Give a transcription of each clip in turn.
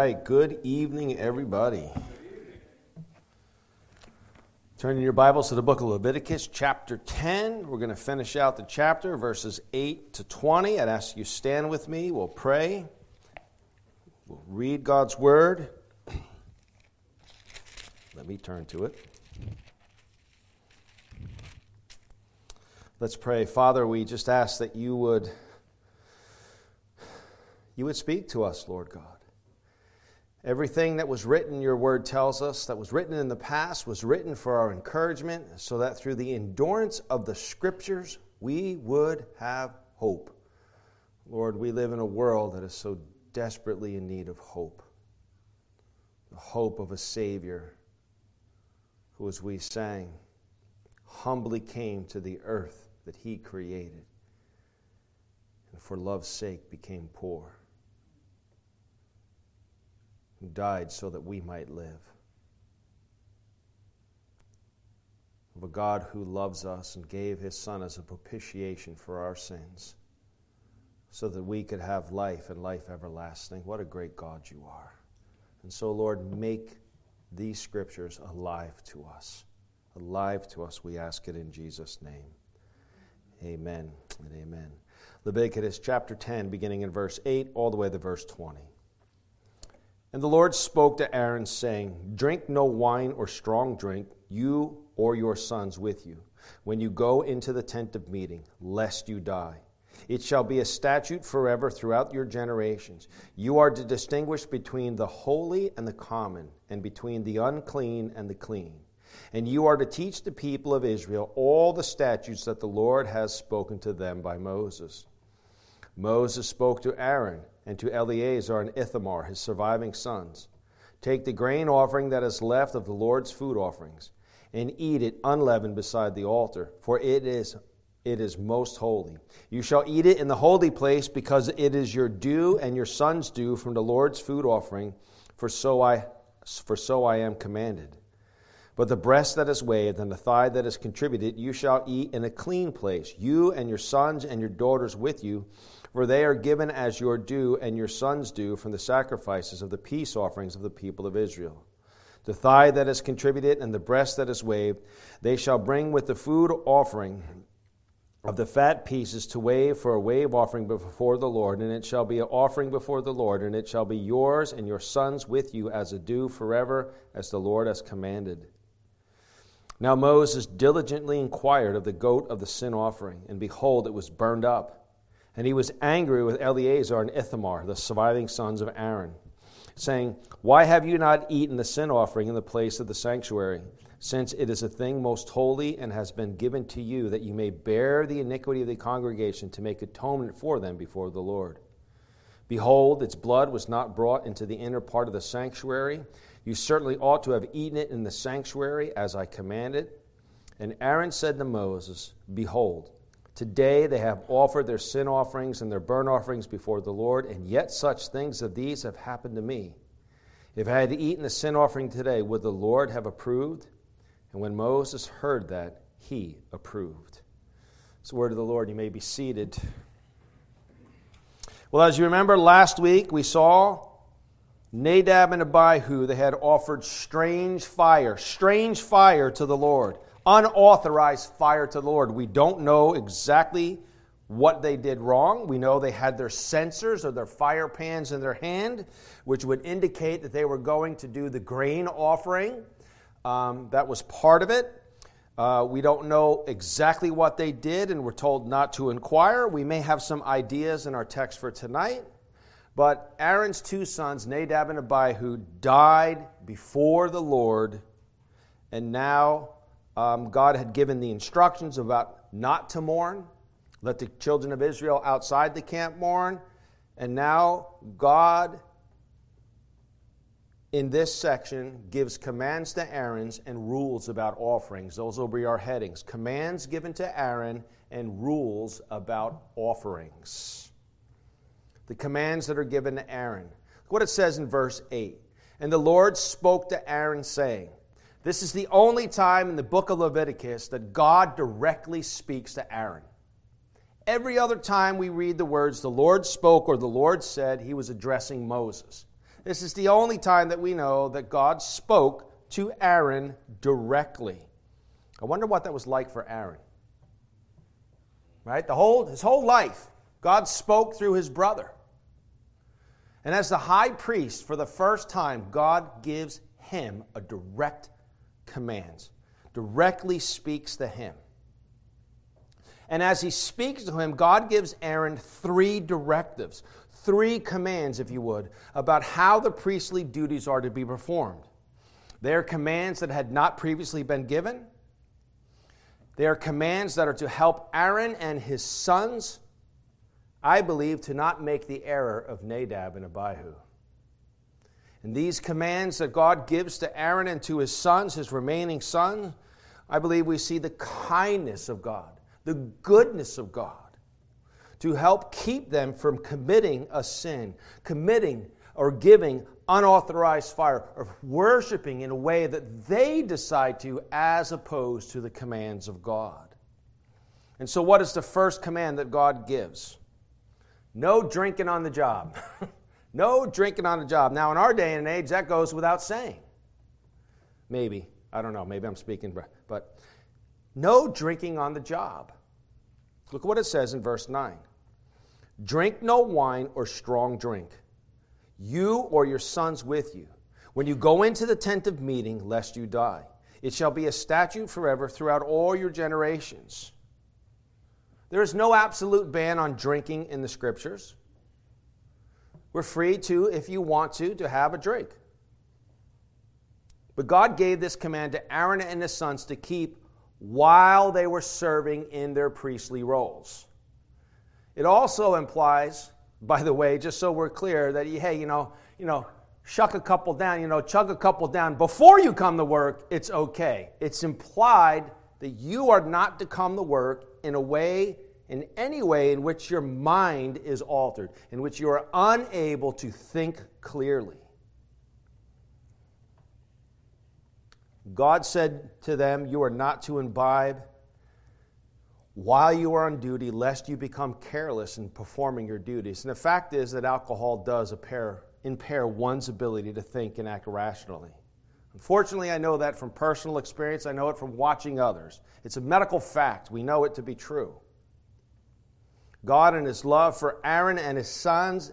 right, good evening, everybody. Turn in your Bibles to the book of Leviticus, chapter 10. We're going to finish out the chapter, verses 8 to 20. I'd ask you stand with me. We'll pray. We'll read God's word. Let me turn to it. Let's pray. Father, we just ask that you would you would speak to us, Lord God. Everything that was written, your word tells us, that was written in the past was written for our encouragement, so that through the endurance of the scriptures, we would have hope. Lord, we live in a world that is so desperately in need of hope. The hope of a Savior who, as we sang, humbly came to the earth that He created, and for love's sake became poor who died so that we might live. Of a God who loves us and gave his Son as a propitiation for our sins so that we could have life and life everlasting. What a great God you are. And so, Lord, make these scriptures alive to us. Alive to us, we ask it in Jesus' name. Amen and amen. Leviticus chapter 10, beginning in verse 8, all the way to verse 20. And the Lord spoke to Aaron, saying, Drink no wine or strong drink, you or your sons with you, when you go into the tent of meeting, lest you die. It shall be a statute forever throughout your generations. You are to distinguish between the holy and the common, and between the unclean and the clean. And you are to teach the people of Israel all the statutes that the Lord has spoken to them by Moses. Moses spoke to Aaron and to Eleazar and Ithamar, his surviving sons. Take the grain offering that is left of the Lord's food offerings, and eat it unleavened beside the altar, for it is it is most holy. You shall eat it in the holy place, because it is your due and your son's due from the Lord's food offering, for so I for so I am commanded. But the breast that is waved and the thigh that is contributed, you shall eat in a clean place, you and your sons and your daughters with you for they are given as your due and your sons' due from the sacrifices of the peace offerings of the people of Israel. The thigh that is contributed and the breast that is waved, they shall bring with the food offering of the fat pieces to wave for a wave offering before the Lord, and it shall be an offering before the Lord, and it shall be yours and your sons with you as a due forever, as the Lord has commanded. Now Moses diligently inquired of the goat of the sin offering, and behold, it was burned up. And he was angry with Eleazar and Ithamar, the surviving sons of Aaron, saying, Why have you not eaten the sin offering in the place of the sanctuary? Since it is a thing most holy and has been given to you, that you may bear the iniquity of the congregation to make atonement for them before the Lord. Behold, its blood was not brought into the inner part of the sanctuary. You certainly ought to have eaten it in the sanctuary, as I commanded. And Aaron said to Moses, Behold, Today they have offered their sin offerings and their burnt offerings before the Lord, and yet such things of these have happened to me. If I had eaten the sin offering today, would the Lord have approved? And when Moses heard that, he approved. It's the word of the Lord. You may be seated. Well, as you remember, last week we saw Nadab and Abihu. They had offered strange fire, strange fire to the Lord unauthorized fire to the Lord. We don't know exactly what they did wrong. We know they had their censers or their fire pans in their hand, which would indicate that they were going to do the grain offering. Um, that was part of it. Uh, we don't know exactly what they did, and we're told not to inquire. We may have some ideas in our text for tonight. But Aaron's two sons, Nadab and Abihu, died before the Lord, and now um, God had given the instructions about not to mourn, let the children of Israel outside the camp mourn. And now God, in this section, gives commands to Aaron and rules about offerings. Those will be our headings commands given to Aaron and rules about offerings. The commands that are given to Aaron. Look what it says in verse 8. And the Lord spoke to Aaron, saying, this is the only time in the book of Leviticus that God directly speaks to Aaron. Every other time we read the words, the Lord spoke or the Lord said, he was addressing Moses. This is the only time that we know that God spoke to Aaron directly. I wonder what that was like for Aaron. Right? The whole, his whole life, God spoke through his brother. And as the high priest, for the first time, God gives him a direct command, directly speaks to him. And as he speaks to him, God gives Aaron three directives, three commands, if you would, about how the priestly duties are to be performed. They are commands that had not previously been given. They are commands that are to help Aaron and his sons I believe, to not make the error of Nadab and Abihu. And these commands that God gives to Aaron and to his sons, his remaining sons, I believe we see the kindness of God, the goodness of God, to help keep them from committing a sin, committing or giving unauthorized fire, or worshiping in a way that they decide to, as opposed to the commands of God. And so, what is the first command that God gives? No drinking on the job. no drinking on the job. Now, in our day and age, that goes without saying. Maybe. I don't know. Maybe I'm speaking, but no drinking on the job. Look what it says in verse 9 Drink no wine or strong drink, you or your sons with you, when you go into the tent of meeting, lest you die. It shall be a statute forever throughout all your generations. There is no absolute ban on drinking in the scriptures. We're free to, if you want to, to have a drink. But God gave this command to Aaron and his sons to keep while they were serving in their priestly roles. It also implies, by the way, just so we're clear, that hey, you know, you know, shuck a couple down, you know, chug a couple down before you come to work, it's okay. It's implied that you are not to come to work in a way, in any way in which your mind is altered, in which you are unable to think clearly. God said to them, You are not to imbibe while you are on duty, lest you become careless in performing your duties. And the fact is that alcohol does impair, impair one's ability to think and act rationally. Unfortunately, I know that from personal experience. I know it from watching others. It's a medical fact. We know it to be true. God, and His love for Aaron and his sons,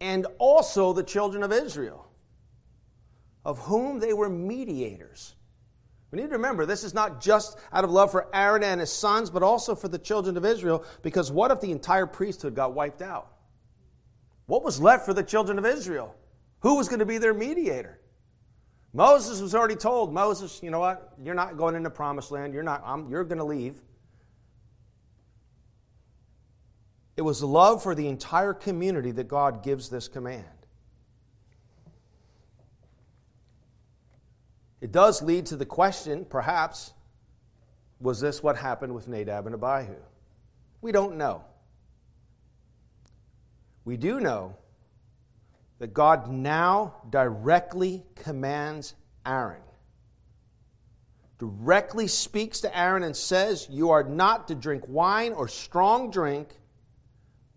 and also the children of Israel, of whom they were mediators. We need to remember this is not just out of love for Aaron and his sons, but also for the children of Israel, because what if the entire priesthood got wiped out? What was left for the children of Israel? Who was going to be their mediator? Moses was already told, Moses, you know what? You're not going into promised land. You're not, I'm, you're going to leave. It was love for the entire community that God gives this command. It does lead to the question, perhaps, was this what happened with Nadab and Abihu? We don't know. We do know that God now directly commands Aaron. Directly speaks to Aaron and says, You are not to drink wine or strong drink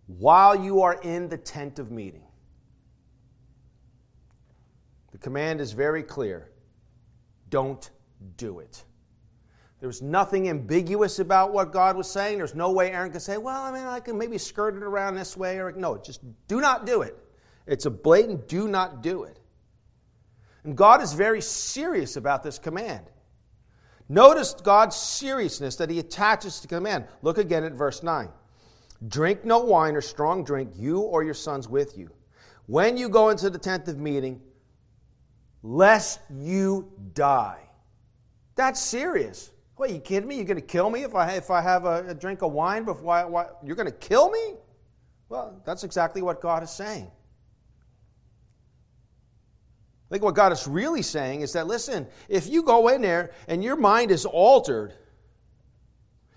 while you are in the tent of meeting. The command is very clear don't do it. There was nothing ambiguous about what God was saying. There's no way Aaron could say, Well, I mean, I can maybe skirt it around this way. Or, no, just do not do it. It's a blatant do not do it. And God is very serious about this command. Notice God's seriousness that he attaches to command. Look again at verse 9. Drink no wine or strong drink, you or your sons with you. When you go into the tent of meeting, lest you die. That's serious. What, are you kidding me? You're going to kill me if I, if I have a, a drink of wine before I, why, you're going to kill me? Well, that's exactly what God is saying. I think what God is really saying is that, listen, if you go in there and your mind is altered,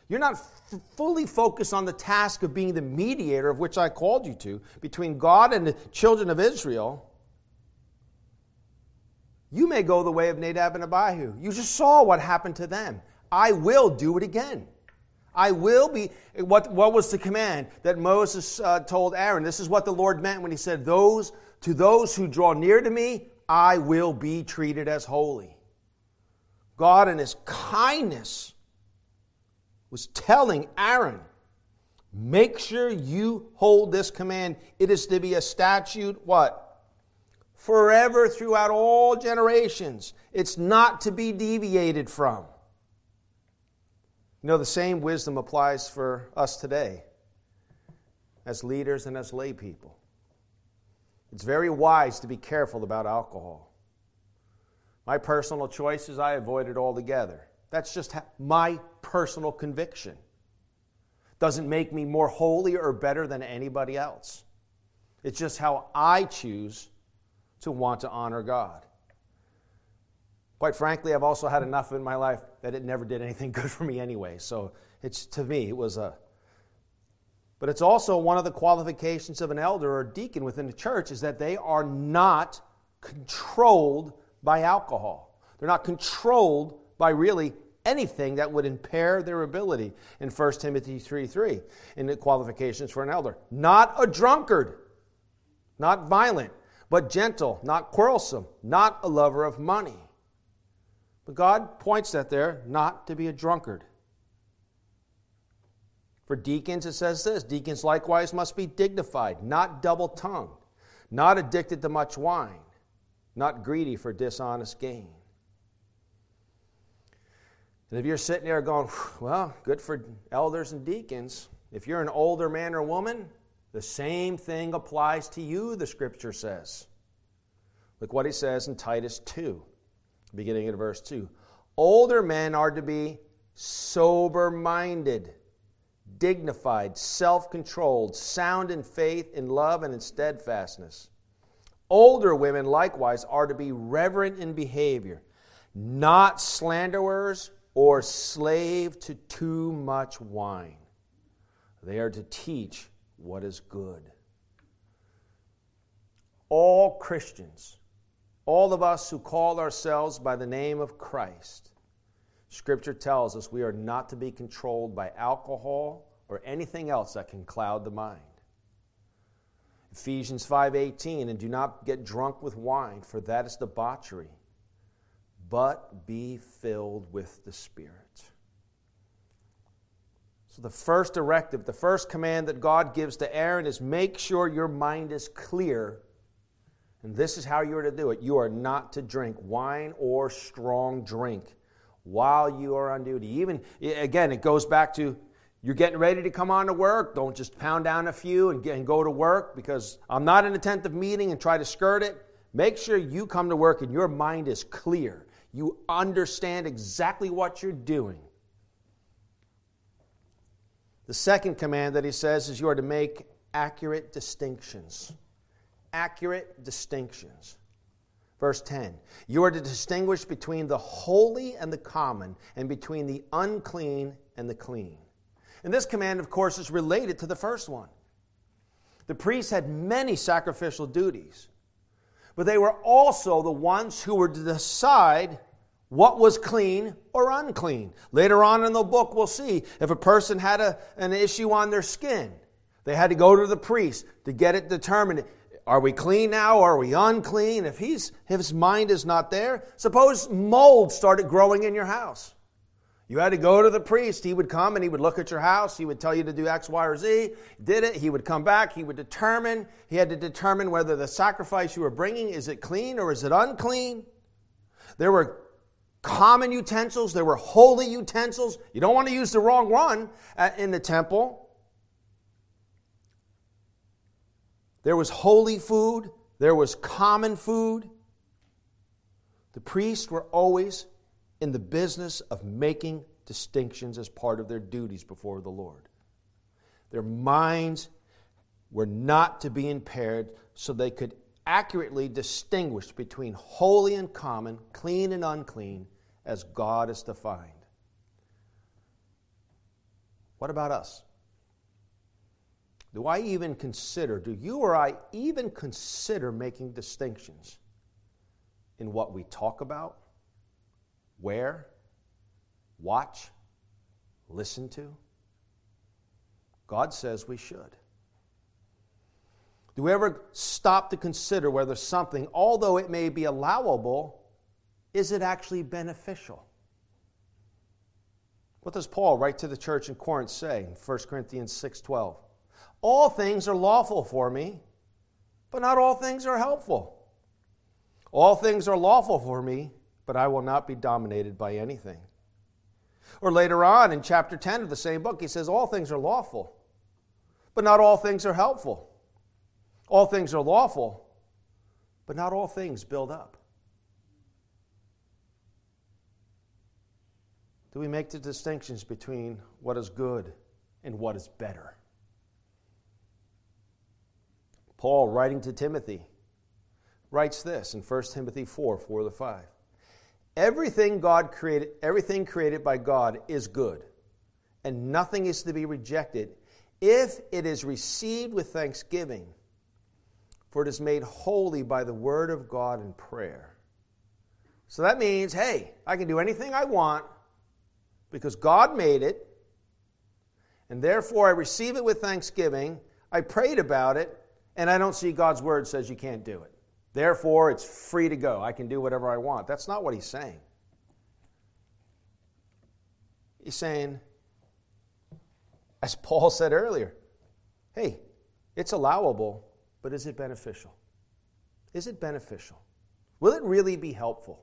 you're not fully focused on the task of being the mediator of which I called you to between God and the children of Israel, you may go the way of Nadab and Abihu. You just saw what happened to them. I will do it again. I will be. What, what was the command that Moses uh, told Aaron? This is what the Lord meant when he said, Those to those who draw near to me, I will be treated as holy. God, in his kindness, was telling Aaron, Make sure you hold this command. It is to be a statute, what? Forever throughout all generations. It's not to be deviated from. You know, the same wisdom applies for us today as leaders and as lay people. It's very wise to be careful about alcohol. My personal choices, I avoid it altogether. That's just my personal conviction. Doesn't make me more holy or better than anybody else. It's just how I choose to want to honor God. Quite frankly, I've also had enough in my life that it never did anything good for me anyway. So it's to me, it was a. But it's also one of the qualifications of an elder or deacon within the church is that they are not controlled by alcohol. They're not controlled by really anything that would impair their ability in 1 Timothy 3 3 in the qualifications for an elder. Not a drunkard, not violent, but gentle, not quarrelsome, not a lover of money. But God points that there not to be a drunkard. For deacons, it says this deacons likewise must be dignified, not double tongued, not addicted to much wine, not greedy for dishonest gain. And if you're sitting there going, well, good for elders and deacons, if you're an older man or woman, the same thing applies to you, the scripture says. Look what he says in Titus 2 beginning at verse 2. Older men are to be sober minded, dignified, self controlled, sound in faith, in love, and in steadfastness. Older women likewise are to be reverent in behavior, not slanderers or slave to too much wine. They are to teach what is good. All Christians all of us who call ourselves by the name of Christ, Scripture tells us we are not to be controlled by alcohol or anything else that can cloud the mind. Ephesians 5:18 and do not get drunk with wine for that is debauchery but be filled with the spirit. So the first directive, the first command that God gives to Aaron is make sure your mind is clear and this is how you are to do it. You are not to drink wine or strong drink while you are on duty. Even, again, it goes back to you're getting ready to come on to work. Don't just pound down a few and, get, and go to work because I'm not in a attentive meeting and try to skirt it. Make sure you come to work and your mind is clear. You understand exactly what you're doing. The second command that he says is you are to make accurate distinctions accurate distinctions. Verse 10 You are to distinguish between the holy and the common, and between the unclean and the clean. And this command, of course, is related to the first one. The priests had many sacrificial duties, but they were also the ones who were to decide what was clean or unclean. Later on in the book, we'll see if a person had a, an issue on their skin, they had to go to the priest to get it determined. Are we clean now? Or Are we unclean? If, he's, his mind is not there, suppose mold started growing in your house. You had to go to the priest. He would come and he would look at your house. He would tell you to do X, Y, or Z. Did it. He would come back. He would determine. He had to determine whether the sacrifice you were bringing is it clean or is it unclean. There were common utensils. There were holy utensils. You don't want to use the wrong one uh, in the temple. There was holy food, there was common food. The priests were always in the business of making distinctions as part of their duties before the Lord. Their minds were not to be impaired so they could accurately distinguish between holy and common, clean and unclean, as God is defined. What about us? Do I even consider, do you or I even consider making distinctions in what we talk about, where, watch, listen to? God says we should. Do we ever stop to consider whether something, although it may be allowable, is it actually beneficial? What does Paul write to the church in Corinth say in 1 Corinthians 6:12? All things are lawful for me, but not all things are helpful. All things are lawful for me, but I will not be dominated by anything. Or later on in chapter 10 of the same book, he says, All things are lawful, but not all things are helpful. All things are lawful, but not all things build up. Do we make the distinctions between what is good and what is better? Paul, writing to Timothy, writes this in 1 Timothy 4 4 to 5. Everything God created, everything created by God is good, and nothing is to be rejected if it is received with thanksgiving for it is made holy by the word of God and prayer. So that means, hey, I can do anything I want because God made it, and therefore I receive it with thanksgiving. I prayed about it, and I don't see God's word says you can't do it. Therefore, it's free to go. I can do whatever I want. That's not what he's saying. He's saying, as Paul said earlier, hey, it's allowable but is it beneficial? Is it beneficial? Will it really be helpful?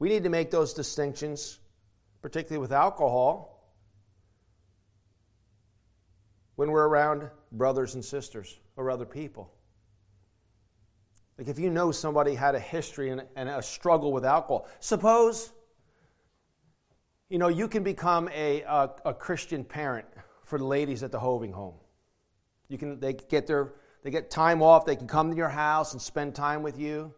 We need to make those distinctions, particularly with alcohol, when we're around brothers and sisters or other people. Like if you know somebody had a history and, a struggle with alcohol, suppose you know you can become a, a, a Christian parent for the ladies at the Hoving home. You can, they get their, they get time off. They can come to your house and spend time with you.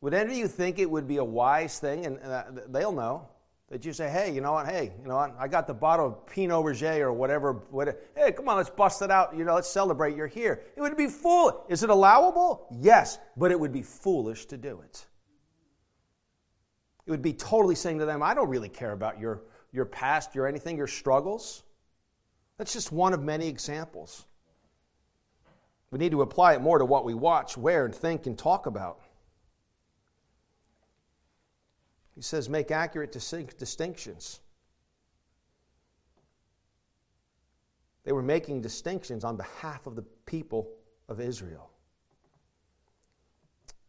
Would any of you think it would be a wise thing? And uh, they'll know that you say, "Hey, you know what? Hey, you know what? I got the bottle of Pinot Grigio or whatever. whatever. Hey, come on, let's bust it out. You know, let's celebrate. You're here." It would be foolish. Is it allowable? Yes, but it would be foolish to do it. It would be totally saying to them, "I don't really care about your your past, your anything, your struggles." That's just one of many examples. We need to apply it more to what we watch, wear, and think and talk about. He says, make accurate distinctions. They were making distinctions on behalf of the people of Israel.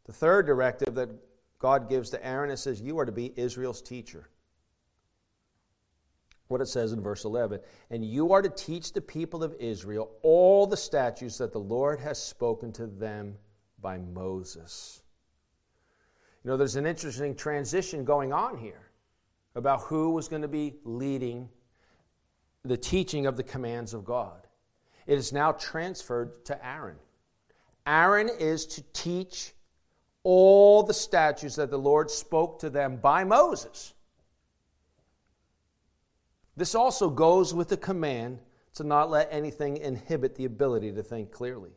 The third directive that God gives to Aaron is says, You are to be Israel's teacher what it says in verse 11. And you are to teach the people of Israel all the statutes that the Lord has spoken to them by Moses. You know, there's an interesting transition going on here about who was going to be leading the teaching of the commands of God. It is now transferred to Aaron. Aaron is to teach all the statutes that the Lord spoke to them by Moses. This also goes with the command to not let anything inhibit the ability to think clearly.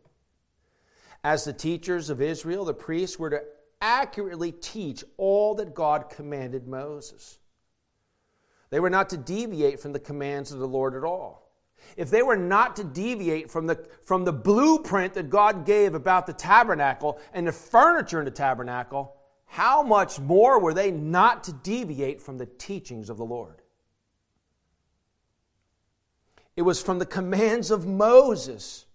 As the teachers of Israel, the priests were to accurately teach all that God commanded Moses. They were not to deviate from the commands of the Lord at all. If they were not to deviate from the, from the blueprint that God gave about the tabernacle and the furniture in the tabernacle, how much more were they not to deviate from the teachings of the Lord? It was from the commands of Moses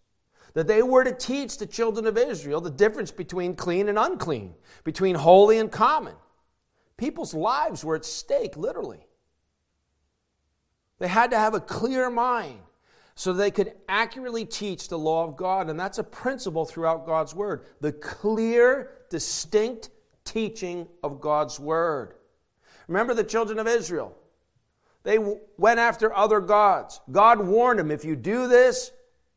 that they were to teach the children of Israel the difference between clean and unclean, between holy and common. People's lives were at stake, literally. They had to have a clear mind so they could accurately teach the law of God. And that's a principle throughout God's Word the clear, distinct teaching of God's Word. Remember the children of Israel. They went after other gods. God warned them if you do this,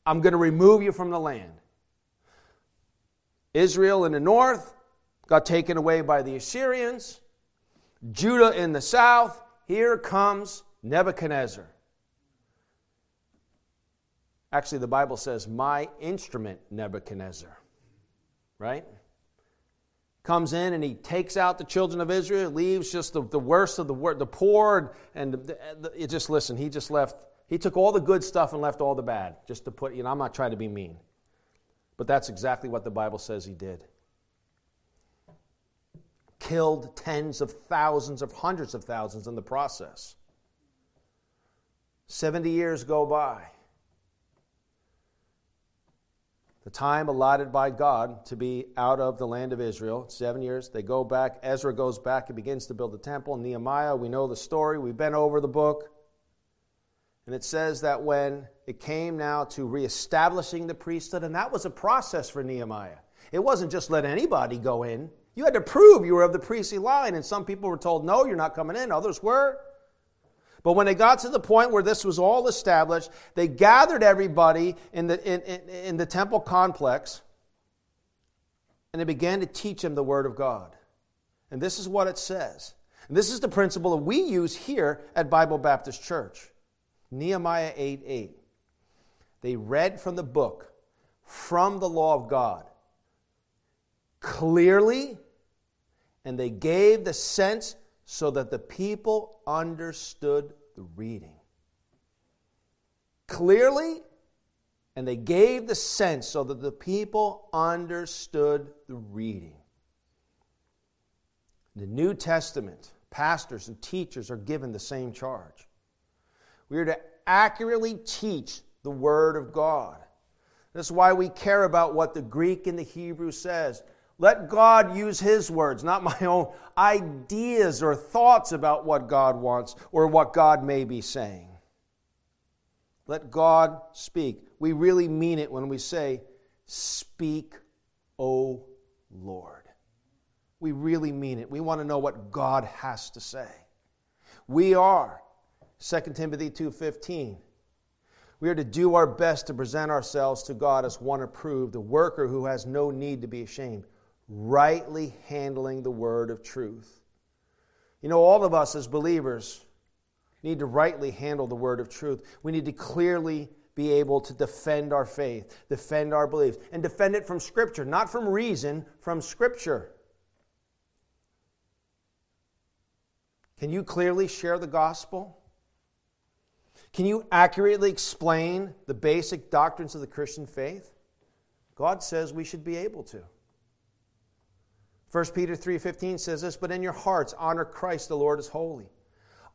I'm going to remove you from the land. Israel in the north got taken away by the Assyrians. Judah in the south, here comes Nebuchadnezzar. Actually, the Bible says, My instrument, Nebuchadnezzar. Right? comes in and he takes out the children of Israel, leaves just the, the worst of the the poor, and the, the, just listen. He just left. He took all the good stuff and left all the bad, just to put. You know, I'm not trying to be mean, but that's exactly what the Bible says he did. Killed tens of thousands of hundreds of thousands in the process. 70 years go by the time allotted by God to be out of the land of Israel, seven years. They go back. Ezra goes back and begins to build the temple. Nehemiah, we know the story. We've been over the book. And it says that when it came now to reestablishing the priesthood, and that was a process for Nehemiah. It wasn't just let anybody go in. You had to prove you were of the priestly line. And some people were told, no, you're not coming in. Others were. But when they got to the point where this was all established, they gathered everybody in the, in, in, in the temple complex and they began to teach them the Word of God. And this is what it says. And this is the principle that we use here at Bible Baptist Church. Nehemiah 8 8. They read from the book, from the law of God, clearly, and they gave the sense so that the people understood the reading. Clearly, and they gave the sense so that the people understood the reading. The New Testament, pastors and teachers are given the same charge. We are to accurately teach the Word of God. That's why we care about what the Greek and the Hebrew says. Let God use His words, not my own ideas or thoughts about what God wants or what God may be saying. Let God speak. We really mean it when we say, Speak, O Lord. We really mean it. We want to know what God has to say. We are 2 Timothy 2:15 we are to do our best to present ourselves to God as one approved, a worker who has no need to be ashamed, rightly handling the word of truth. You know, all of us as believers need to rightly handle the word of truth. We need to clearly be able to defend our faith, defend our beliefs, and defend it from Scripture, not from reason, from Scripture. Can you clearly share the gospel? Can you accurately explain the basic doctrines of the Christian faith? God says we should be able to. 1 Peter 3:15 says this, but in your hearts honor Christ the Lord as holy,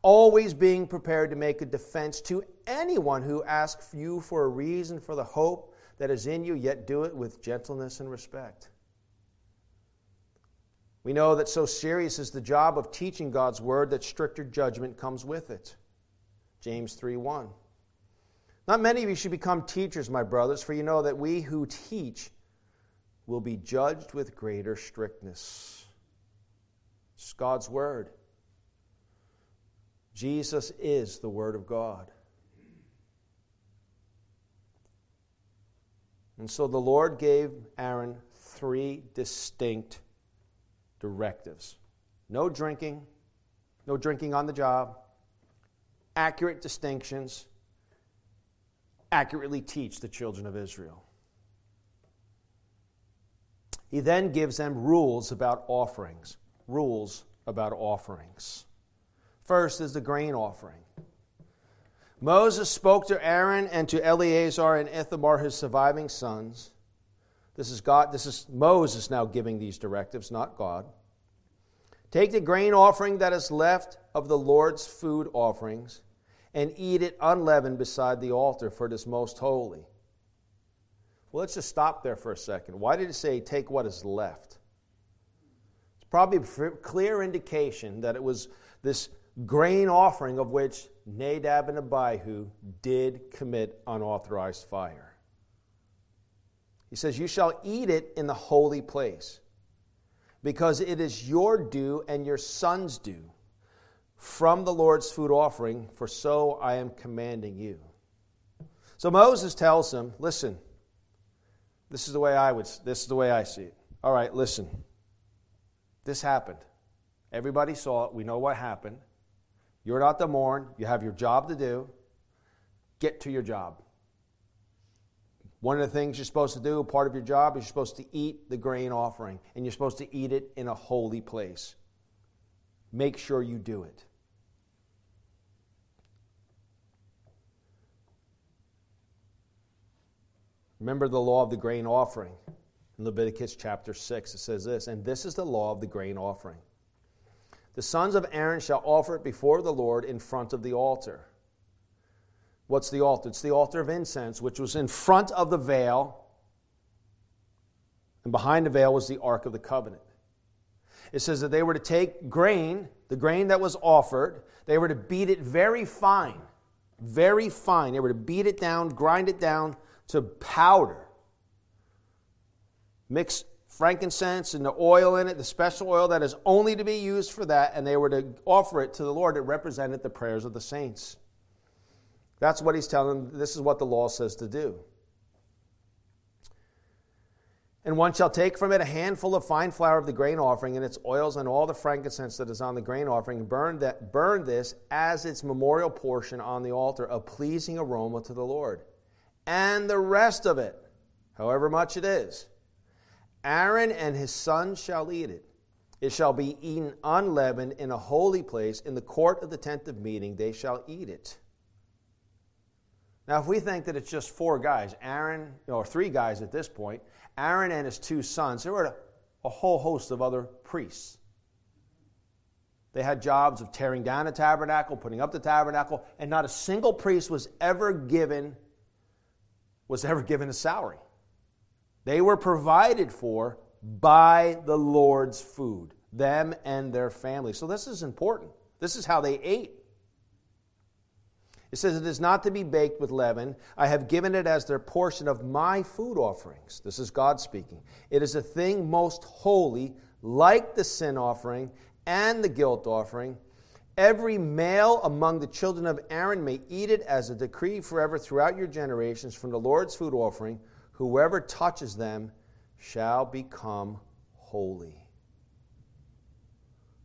always being prepared to make a defense to anyone who asks you for a reason for the hope that is in you, yet do it with gentleness and respect. We know that so serious is the job of teaching God's word that stricter judgment comes with it. James 3:1. Not many of you should become teachers, my brothers, for you know that we who teach will be judged with greater strictness. It's God's Word. Jesus is the Word of God. And so the Lord gave Aaron three distinct directives no drinking, no drinking on the job, accurate distinctions, accurately teach the children of Israel. He then gives them rules about offerings. Rules about offerings. First is the grain offering. Moses spoke to Aaron and to Eleazar and Ithamar, his surviving sons. This is God, this is Moses now giving these directives, not God. Take the grain offering that is left of the Lord's food offerings and eat it unleavened beside the altar, for it is most holy. Well, let's just stop there for a second. Why did it say take what is left? It's probably a clear indication that it was this grain offering of which Nadab and Abihu did commit unauthorized fire. He says, You shall eat it in the holy place, because it is your due and your son's due from the Lord's food offering, for so I am commanding you. So Moses tells him, Listen, this is the way I would this is the way I see it. All right, listen. This happened. Everybody saw it. We know what happened. You're not to mourn. You have your job to do. Get to your job. One of the things you're supposed to do, part of your job, is you're supposed to eat the grain offering, and you're supposed to eat it in a holy place. Make sure you do it. Remember the law of the grain offering. In Leviticus chapter 6, it says this And this is the law of the grain offering. The sons of Aaron shall offer it before the Lord in front of the altar. What's the altar? It's the altar of incense, which was in front of the veil, and behind the veil was the Ark of the Covenant. It says that they were to take grain, the grain that was offered, they were to beat it very fine, very fine. They were to beat it down, grind it down to powder. Mix frankincense and the oil in it, the special oil that is only to be used for that, and they were to offer it to the Lord. It represented the prayers of the saints. That's what he's telling them. This is what the law says to do. And one shall take from it a handful of fine flour of the grain offering and its oils and all the frankincense that is on the grain offering, burn, that, burn this as its memorial portion on the altar, a pleasing aroma to the Lord. And the rest of it, however much it is, Aaron and his sons shall eat it. It shall be eaten unleavened in a holy place, in the court of the tent of meeting, they shall eat it. Now, if we think that it's just four guys, Aaron, or three guys at this point, Aaron and his two sons, there were a, whole host of other priests. They had jobs of tearing down the tabernacle, putting up the tabernacle, and not a single priest was ever given was ever given a salary. They were provided for by the Lord's food, them and their family. So this is important. This is how they ate. It says, It is not to be baked with leaven. I have given it as their portion of my food offerings. This is God speaking. It is a thing most holy, like the sin offering and the guilt offering. Every male among the children of Aaron may eat it as a decree forever throughout your generations from the Lord's food offering. Whoever touches them shall become holy.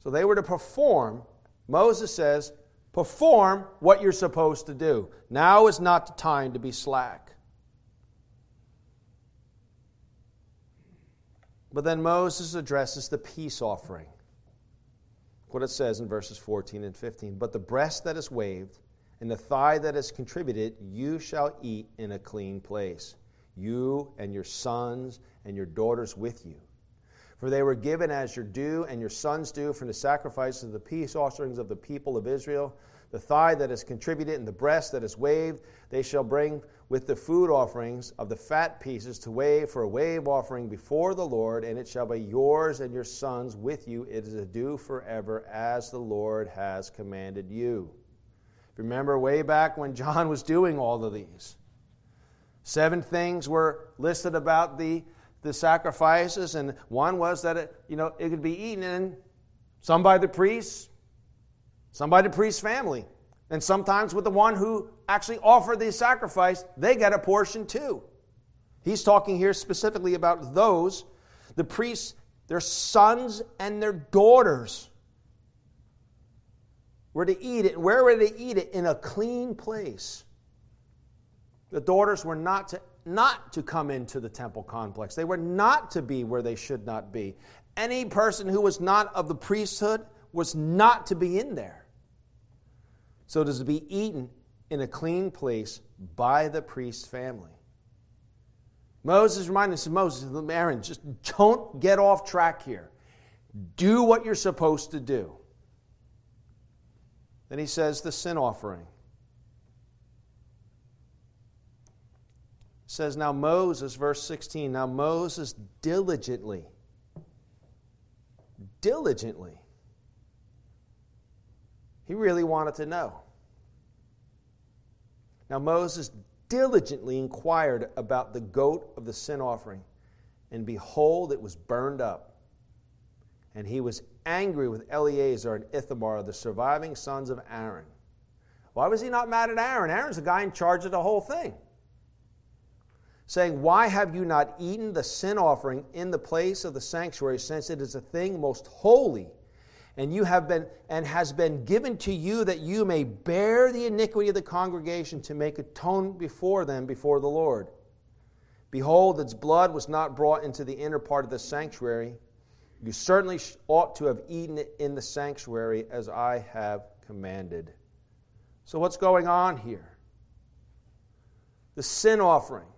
So they were to perform, Moses says, Perform what you're supposed to do. Now is not the time to be slack. But then Moses addresses the peace offering. What it says in verses 14 and 15. But the breast that is waved and the thigh that is contributed, you shall eat in a clean place, you and your sons and your daughters with you. For they were given as your due and your sons' due from the sacrifices of the peace offerings of the people of Israel. The thigh that is contributed and the breast that is waved, they shall bring with the food offerings of the fat pieces to wave for a wave offering before the Lord, and it shall be yours and your sons with you. It is a due forever, as the Lord has commanded you. Remember way back when John was doing all of these. Seven things were listed about the the sacrifices, and one was that it, you know, it could be eaten in some by the priests, some by the priest's family, and sometimes with the one who actually offered the sacrifice, they get a portion too. He's talking here specifically about those, the priests, their sons and their daughters were to eat it. Where were they to eat it? In a clean place. The daughters were not to not to come into the temple complex. They were not to be where they should not be. Any person who was not of the priesthood was not to be in there. So it is to be eaten in a clean place by the priest's family. Moses reminded us of Moses, Aaron, just don't get off track here. Do what you're supposed to do. Then he says the sin offering. says, Now Moses, verse 16, now Moses diligently, diligently, he really wanted to know. Now Moses diligently inquired about the goat of the sin offering, and behold, it was burned up. And he was angry with Eleazar and Ithamar, the surviving sons of Aaron. Why was he not mad at Aaron? Aaron's the guy in charge of the whole thing saying, Why have you not eaten the sin offering in the place of the sanctuary, since it is a thing most holy? And you have been and has been given to you that you may bear the iniquity of the congregation to make atonement before them before the Lord. Behold, its blood was not brought into the inner part of the sanctuary. You certainly ought to have eaten it in the sanctuary as I have commanded. So, what's going on here? The sin offering,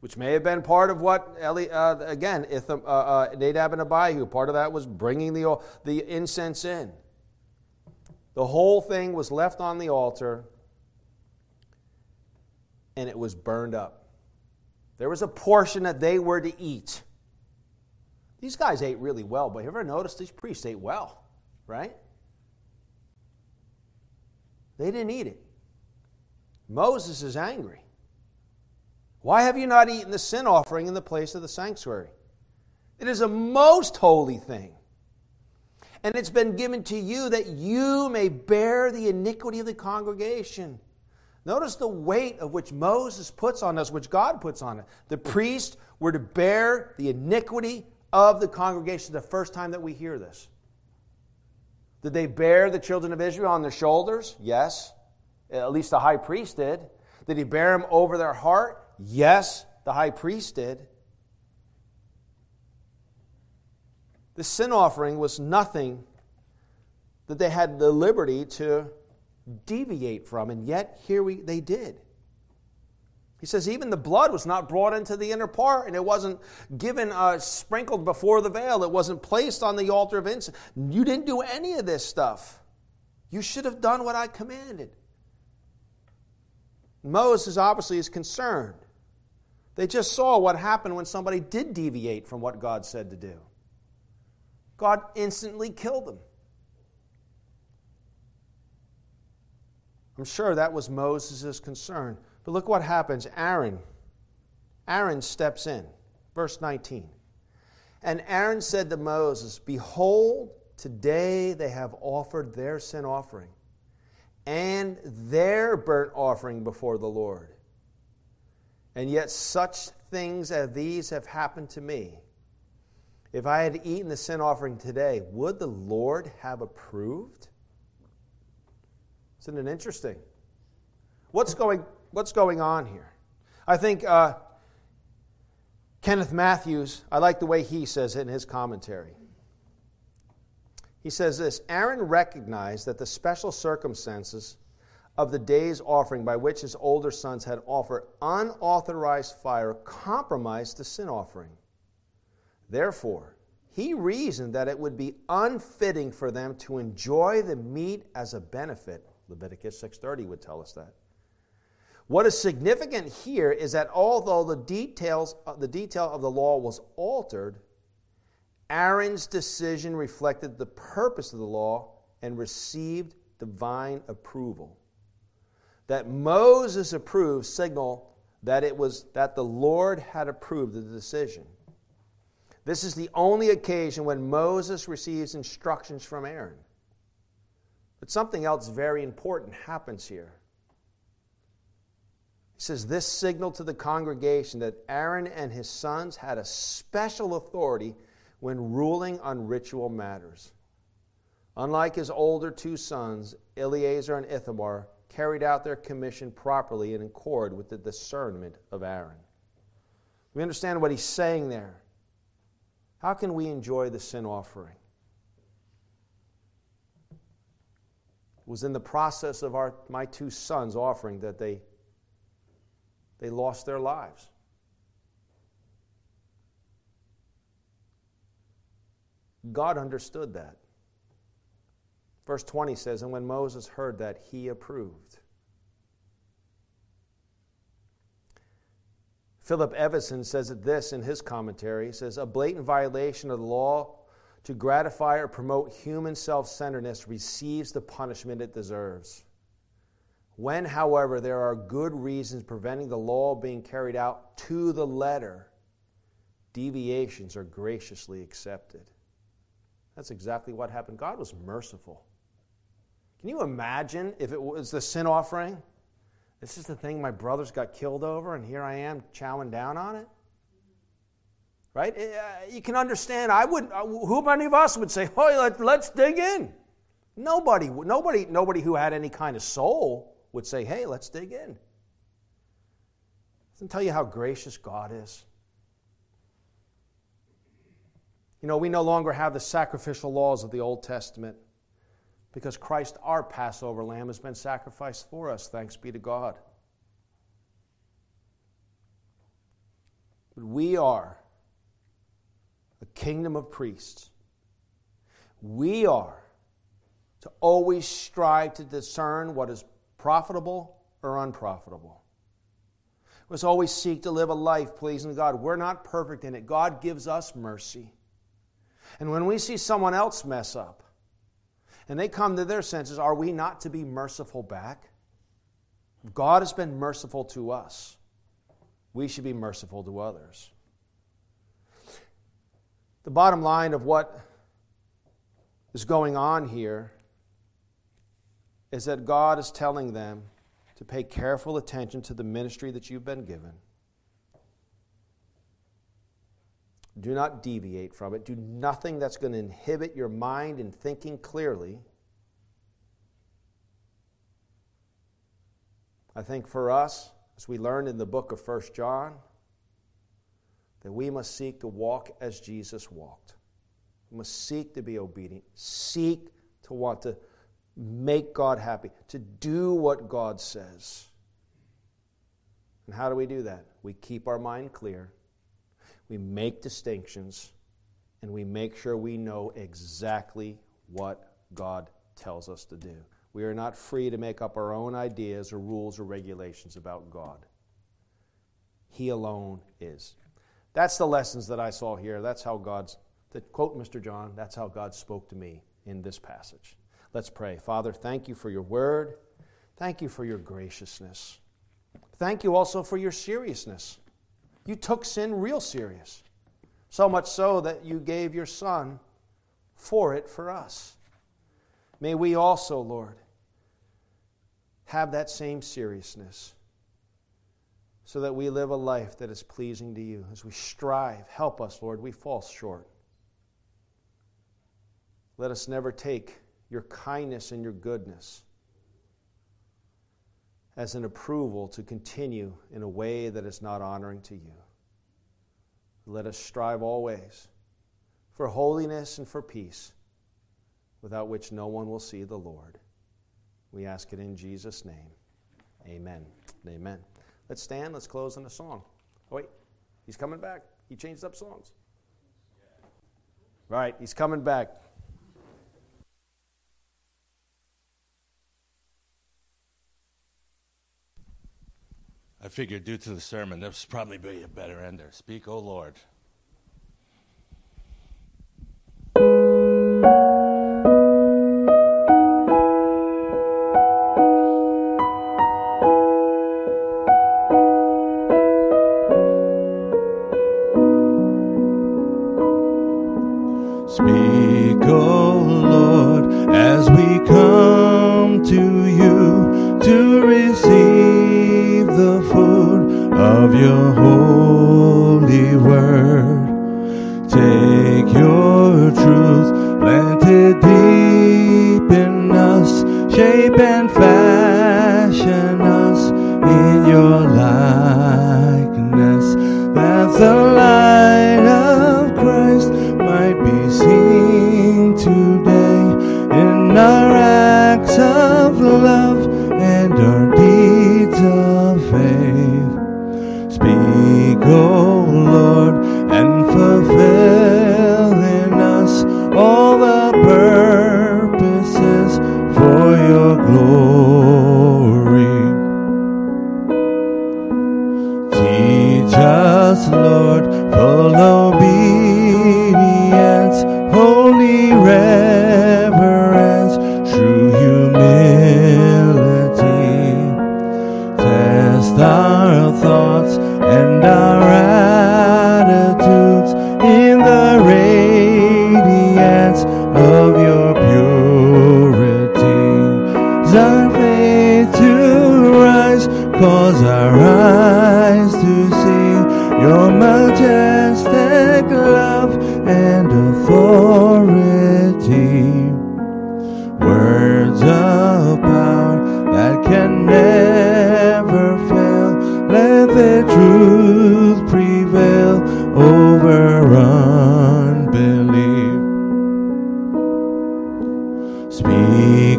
which may have been part of what, Eli, uh, again, Itham, uh, uh, Nadab and Abihu, part of that was bringing the, the incense in. The whole thing was left on the altar and it was burned up. There was a portion that they were to eat. These guys ate really well, but you ever noticed these priests ate well, right? They didn't eat it. Moses is angry. Why have you not eaten the sin offering in the place of the sanctuary? It is a most holy thing. And it's been given to you that you may bear the iniquity of the congregation. Notice the weight of which Moses puts on us, which God puts on it. The priests were to bear the iniquity of the congregation the first time that we hear this. Did they bear the children of Israel on their shoulders? Yes. At least the high priest did. Did he bear them over their heart? Yes, the high priest did. The sin offering was nothing that they had the liberty to deviate from, and yet here we, they did. He says, even the blood was not brought into the inner part, and it wasn't given, uh, sprinkled before the veil. It wasn't placed on the altar of incense. You didn't do any of this stuff. You should have done what I commanded. Moses obviously is concerned. They just saw what happened when somebody did deviate from what God said to do. God instantly killed them. I'm sure that was Moses' concern. But look what happens. Aaron, Aaron steps in. Verse 19. And Aaron said to Moses, Behold, today they have offered their sin offering and their burnt offering before the Lord. And yet such things as these have happened to me. If I had eaten the sin offering today, would the Lord have approved? Isn't it interesting? What's going, what's going on here? I think uh, Kenneth Mathews, I like the way he says it in his commentary. He says this Aaron recognized that the special circumstances of the day's offering by which his older sons had offered unauthorized fire compromised the sin offering. Therefore, he reasoned that it would be unfitting for them to enjoy the meat as a benefit Leviticus 6:30 would tell us that. What is significant here is that although the details uh, the detail of the law was altered, Aaron's decision reflected the purpose of the law and received divine approval. That Moses approved signal that it was that the Lord had approved the decision. This is the only occasion when Moses receives instructions from Aaron. But something else very important happens here. He says, This signal to the congregation that Aaron and his sons had a special authority when ruling on ritual matters. Unlike his older two sons, Eleazar and Ithamar carried out their commission properly and in accord with the discernment of Aaron. We understand what he's saying there. How can we enjoy the sin offering? was in the process of our, my two sons offering that they, they lost their lives. God understood that. Verse 20 says, And when Moses heard that, he approved. Philip Eveson says this in his commentary. He says, A blatant violation of the law to gratify or promote human self centeredness receives the punishment it deserves. When, however, there are good reasons preventing the law being carried out to the letter, deviations are graciously accepted. That's exactly what happened. God was merciful. Can you imagine if it was the sin offering? This is the thing my brothers got killed over, and here I am chowing down on it? right? Eh, uh, you can understand. I would. Uh, who many of us would say, "Oh, let, us dig in"? Nobody, nobody, nobody who had any kind of soul would say, "Hey, let's dig in." Doesn't tell you how gracious God is. You know, we no longer have the sacrificial laws of the Old Testament because Christ, our Passover lamb, has been sacrificed for us. Thanks be to God. But we are a kingdom of priests. We are to always strive to discern what is profitable or unprofitable. We must always seek to live a life pleasing to God. We're not perfect in it. God gives us mercy. And when we see someone else mess up and they come to their senses, are we not to be merciful back? God has been merciful to us. We should be merciful to others. The bottom line of what is going on here is that God is telling them to pay careful attention to the ministry that you've been given. Do not deviate from it. Do nothing that's going to inhibit your mind in thinking clearly. I think for us, as we learned in the book of 1 John, that we must seek to walk as Jesus walked. We must seek to be obedient, seek to want to make God happy, to do what God says. And how do we do that? We keep our mind clear, we make distinctions, and we make sure we know exactly what God tells us to do. We are not free to make up our own ideas or rules or regulations about God. He alone is. That's the lessons that I saw here. That's how God's, to quote Mr. John, that's how God spoke to me in this passage. Let's pray. Father, thank you for your word. Thank you for your graciousness. Thank you also for your seriousness. You took sin real serious, so much so that you gave your Son for it for us. May we also, Lord, have that same seriousness so that we live a life that is pleasing to you. As we strive, help us, Lord, we fall short. Let us never take your kindness and your goodness as an approval to continue in a way that is not honoring to you. Let us strive always for holiness and for peace, without which no one will see the Lord. We ask it in Jesus' name. Amen. Amen. Let's stand. Let's close in a song. Oh, wait. He's coming back. He changed up songs. Right. He's coming back. I figured due to the sermon, this would probably be a better ender. Speak, O Lord.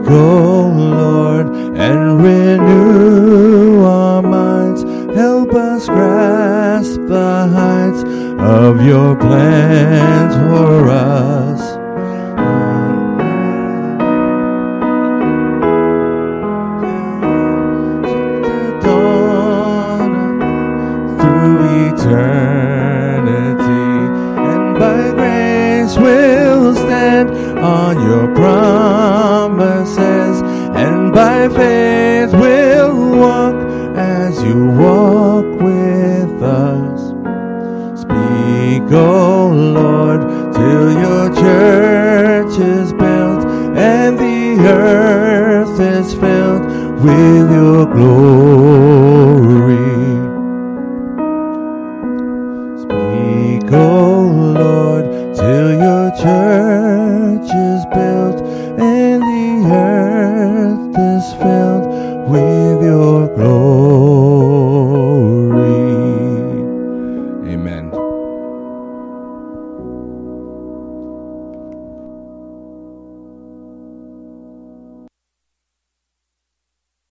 Speak, O Lord, and renew our minds. Help us grasp the heights of your plans for us. Faith we'll walk as you walk with us. Speak, O Lord, till your church is built and the earth is filled with your glory.